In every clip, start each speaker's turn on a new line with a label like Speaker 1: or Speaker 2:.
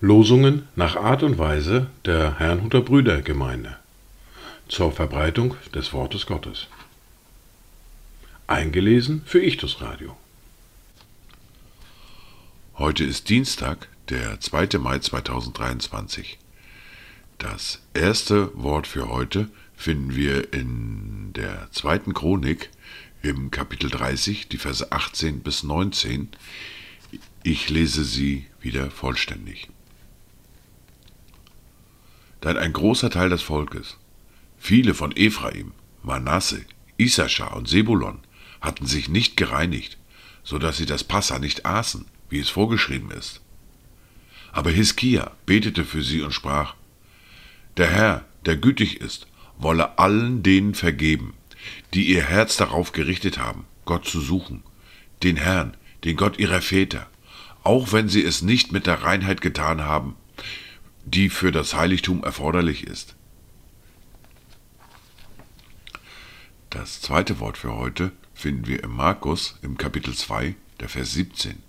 Speaker 1: Losungen nach Art und Weise der Herrnhuter Brüdergemeinde zur Verbreitung des Wortes Gottes. Eingelesen für Ichtus Radio.
Speaker 2: Heute ist Dienstag, der 2. Mai 2023. Das erste Wort für heute finden wir in der zweiten Chronik im Kapitel 30, die Verse 18 bis 19. Ich lese sie wieder vollständig. Denn ein großer Teil des Volkes, viele von Ephraim, Manasse, Issachar und Sebulon, hatten sich nicht gereinigt, so dass sie das Passa nicht aßen, wie es vorgeschrieben ist. Aber Hiskia betete für sie und sprach, Der Herr, der gütig ist, wolle allen denen vergeben, die ihr Herz darauf gerichtet haben, Gott zu suchen, den Herrn, den Gott ihrer Väter, auch wenn sie es nicht mit der Reinheit getan haben, die für das Heiligtum erforderlich ist. Das zweite Wort für heute finden wir im Markus im Kapitel 2, der Vers 17.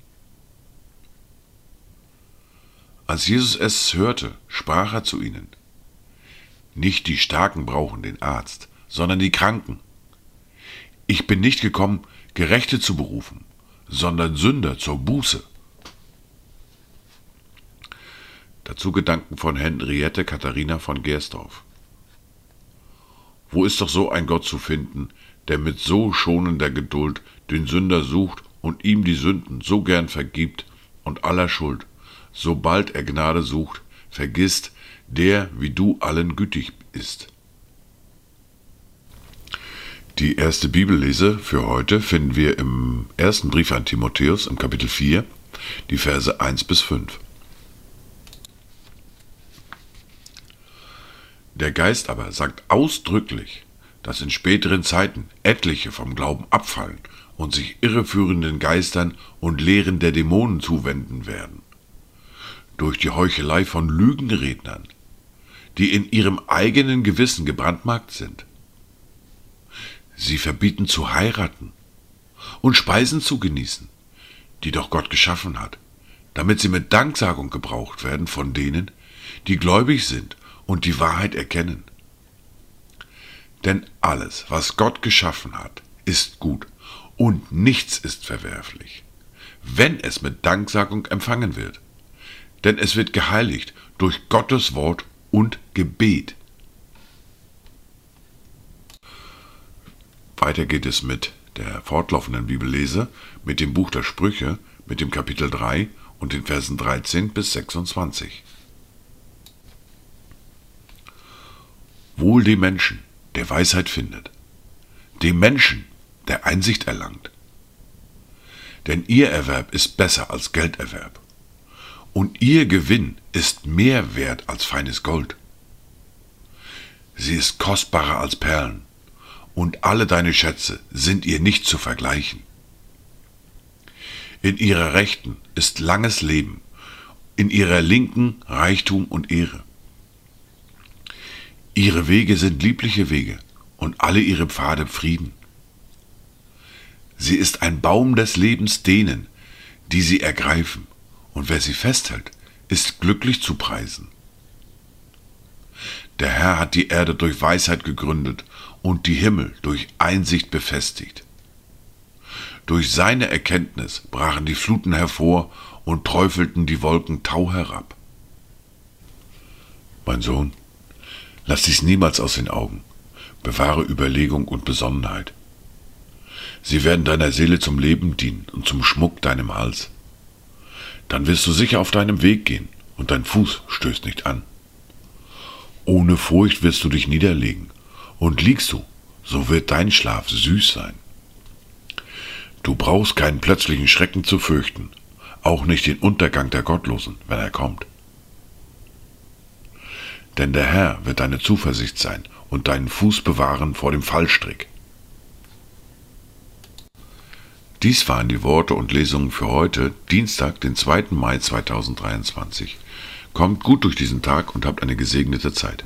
Speaker 2: Als Jesus es hörte, sprach er zu ihnen, Nicht die Starken brauchen den Arzt, sondern die Kranken. Ich bin nicht gekommen, Gerechte zu berufen, sondern Sünder zur Buße. Dazu Gedanken von Henriette Katharina von Gersdorf. Wo ist doch so ein Gott zu finden, der mit so schonender Geduld den Sünder sucht und ihm die Sünden so gern vergibt und aller Schuld, sobald er Gnade sucht, vergisst, der wie du allen gütig ist. Die erste Bibellese für heute finden wir im ersten Brief an Timotheus im Kapitel 4, die Verse 1 bis 5. Der Geist aber sagt ausdrücklich, dass in späteren Zeiten etliche vom Glauben abfallen und sich irreführenden Geistern und Lehren der Dämonen zuwenden werden. Durch die Heuchelei von Lügenrednern, die in ihrem eigenen Gewissen gebrandmarkt sind. Sie verbieten zu heiraten und Speisen zu genießen, die doch Gott geschaffen hat, damit sie mit Danksagung gebraucht werden von denen, die gläubig sind und die Wahrheit erkennen. Denn alles, was Gott geschaffen hat, ist gut und nichts ist verwerflich, wenn es mit Danksagung empfangen wird. Denn es wird geheiligt durch Gottes Wort und Gebet. Weiter geht es mit der fortlaufenden Bibellese, mit dem Buch der Sprüche, mit dem Kapitel 3 und den Versen 13 bis 26. Wohl dem Menschen, der Weisheit findet, dem Menschen, der Einsicht erlangt. Denn ihr Erwerb ist besser als Gelderwerb, und ihr Gewinn ist mehr wert als feines Gold. Sie ist kostbarer als Perlen, und alle deine Schätze sind ihr nicht zu vergleichen. In ihrer Rechten ist langes Leben, in ihrer Linken Reichtum und Ehre. Ihre Wege sind liebliche Wege und alle ihre Pfade Frieden. Sie ist ein Baum des Lebens denen, die sie ergreifen, und wer sie festhält, ist glücklich zu preisen. Der Herr hat die Erde durch Weisheit gegründet und die Himmel durch Einsicht befestigt. Durch seine Erkenntnis brachen die Fluten hervor und träufelten die Wolken Tau herab. Mein Sohn, lass dies niemals aus den Augen, bewahre Überlegung und Besonnenheit. Sie werden deiner Seele zum Leben dienen und zum Schmuck deinem Hals. Dann wirst du sicher auf deinem Weg gehen und dein Fuß stößt nicht an. Ohne Furcht wirst du dich niederlegen, und liegst du, so wird dein Schlaf süß sein. Du brauchst keinen plötzlichen Schrecken zu fürchten, auch nicht den Untergang der Gottlosen, wenn er kommt. Denn der Herr wird deine Zuversicht sein und deinen Fuß bewahren vor dem Fallstrick. Dies waren die Worte und Lesungen für heute, Dienstag, den 2. Mai 2023. Kommt gut durch diesen Tag und habt eine gesegnete Zeit.